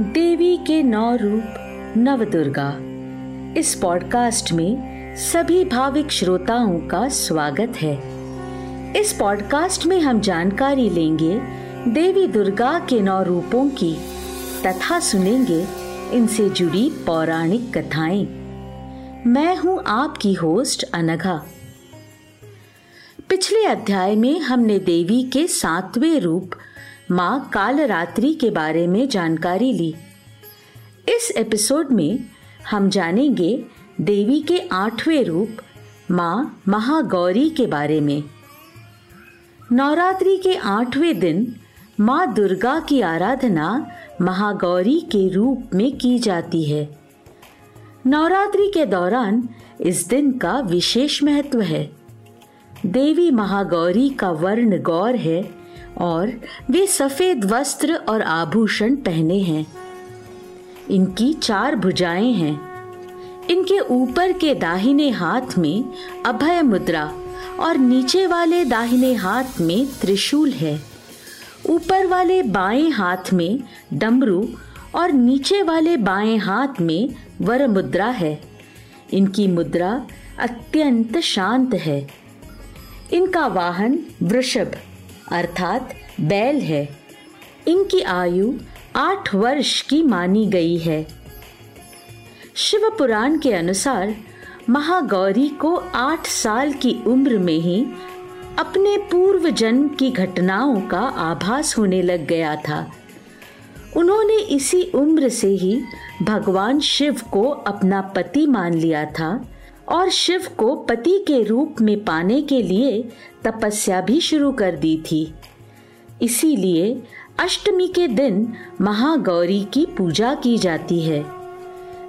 देवी के नौ रूप नव दुर्गा इस पॉडकास्ट में सभी भाविक श्रोताओं का स्वागत है। इस पॉडकास्ट में हम जानकारी लेंगे देवी दुर्गा के नौ रूपों की, तथा सुनेंगे इनसे जुड़ी पौराणिक कथाएँ। मैं हूँ आपकी होस्ट अनघा। पिछले अध्याय में हमने देवी के सातवें रूप माँ कालरात्रि के बारे में जानकारी ली। इस एपिसोड में हम जानेंगे देवी के आठवें रूप, माँ महागौरी के बारे में। नवरात्रि के आठवें दिन माँ दुर्गा की आराधना महागौरी के रूप में की जाती है। नवरात्रि के दौरान इस दिन का विशेष महत्व है। देवी महागौरी का वर्ण गौर है और वे सफ़ेद वस्त्र और आभूषण पहने हैं। इनकी चार भुजाएँ हैं। इनके ऊपर के दाहिने हाथ में अभय मुद्रा और नीचे वाले दाहिने हाथ में त्रिशूल है। ऊपर वाले बाएँ हाथ में डमरू और नीचे वाले बाएँ हाथ में वर मुद्रा है। इनकी मुद्रा अत्यंत शांत है। इनका वाहन वृषभ। अर्थात बैल है। इनकी आयु आठ वर्ष की मानी गई है। शिव पुराण के अनुसार महागौरी को आठ साल की उम्र में ही अपने पूर्व जन्म की घटनाओं का आभास होने लग गया था। उन्होंने इसी उम्र से ही भगवान शिव को अपना पति मान लिया था। और शिव को पति के रूप में पाने के लिए तपस्या भी शुरू कर दी थी। इसीलिए अष्टमी के दिन महागौरी की पूजा की जाती है।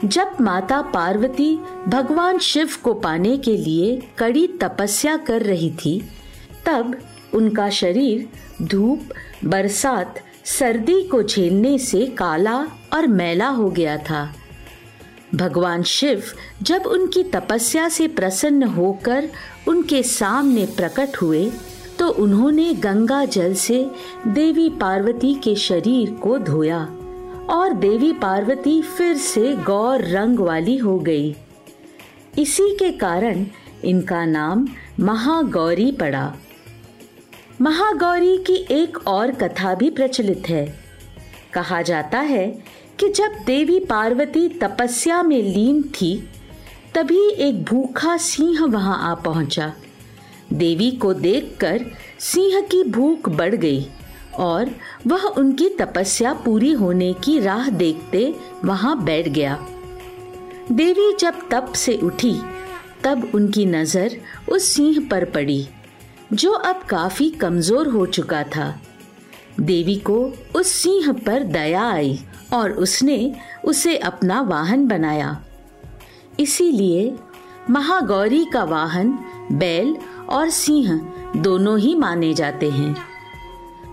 जब माता पार्वती भगवान शिव को पाने के लिए कड़ी तपस्या कर रही थी, तब उनका शरीर धूप, बरसात, सर्दी को झेलने से काला और मैला हो गया था। भगवान शिव जब उनकी तपस्या से प्रसन्न होकर उनके सामने प्रकट हुए तो उन्होंने गंगा जल से देवी पार्वती के शरीर को धोया और देवी पार्वती फिर से गौर रंग वाली हो गई। इसी के कारण इनका नाम महागौरी पड़ा। महागौरी की एक और कथा भी प्रचलित है। कहा जाता है कि जब देवी पार्वती तपस्या में लीन थी, तभी एक भूखा सिंह वहाँ आ पहुँचा। देवी को देखकर सिंह की भूख बढ़ गई और वह उनकी तपस्या पूरी होने की राह देखते वहाँ बैठ गया। देवी जब तप से उठी, तब उनकी नज़र उस सिंह पर पड़ी, जो अब काफ़ी कमज़ोर हो चुका था। देवी को उस सिंह पर दया आई। और उसने उसे अपना वाहन बनाया। इसीलिए महागौरी का वाहन, बैल और सिंह दोनों ही माने जाते हैं।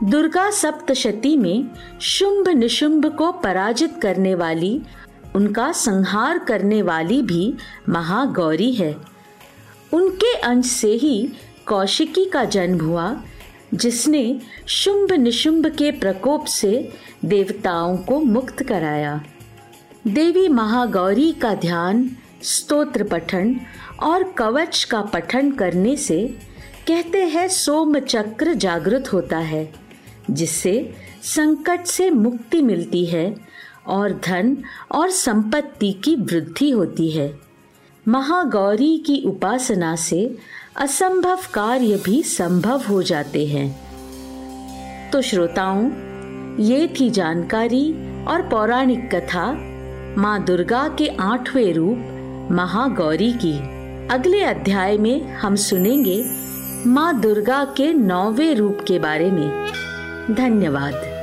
दुर्गा सप्तशती में शुंभ निशुंभ को पराजित करने वाली, उनका संहार करने वाली भी महागौरी है। उनके अंश से ही कौशिकी का जन्म हुआ। जिसने शुंभ निशुंभ के प्रकोप से देवताओं को मुक्त कराया। देवी महागौरी का ध्यान, स्तोत्र पठन और कवच का पठन करने से कहते हैं सोम चक्र जागृत होता है, जिससे संकट से मुक्ति मिलती है और धन और संपत्ति की वृद्धि होती है। महागौरी की उपासना से असंभव कार्य भी संभव हो जाते हैं। तो श्रोताओं, ये थी जानकारी और पौराणिक कथा माँ दुर्गा के आठवें रूप महागौरी की। अगले अध्याय में हम सुनेंगे माँ दुर्गा के नौवे रूप के बारे में। धन्यवाद।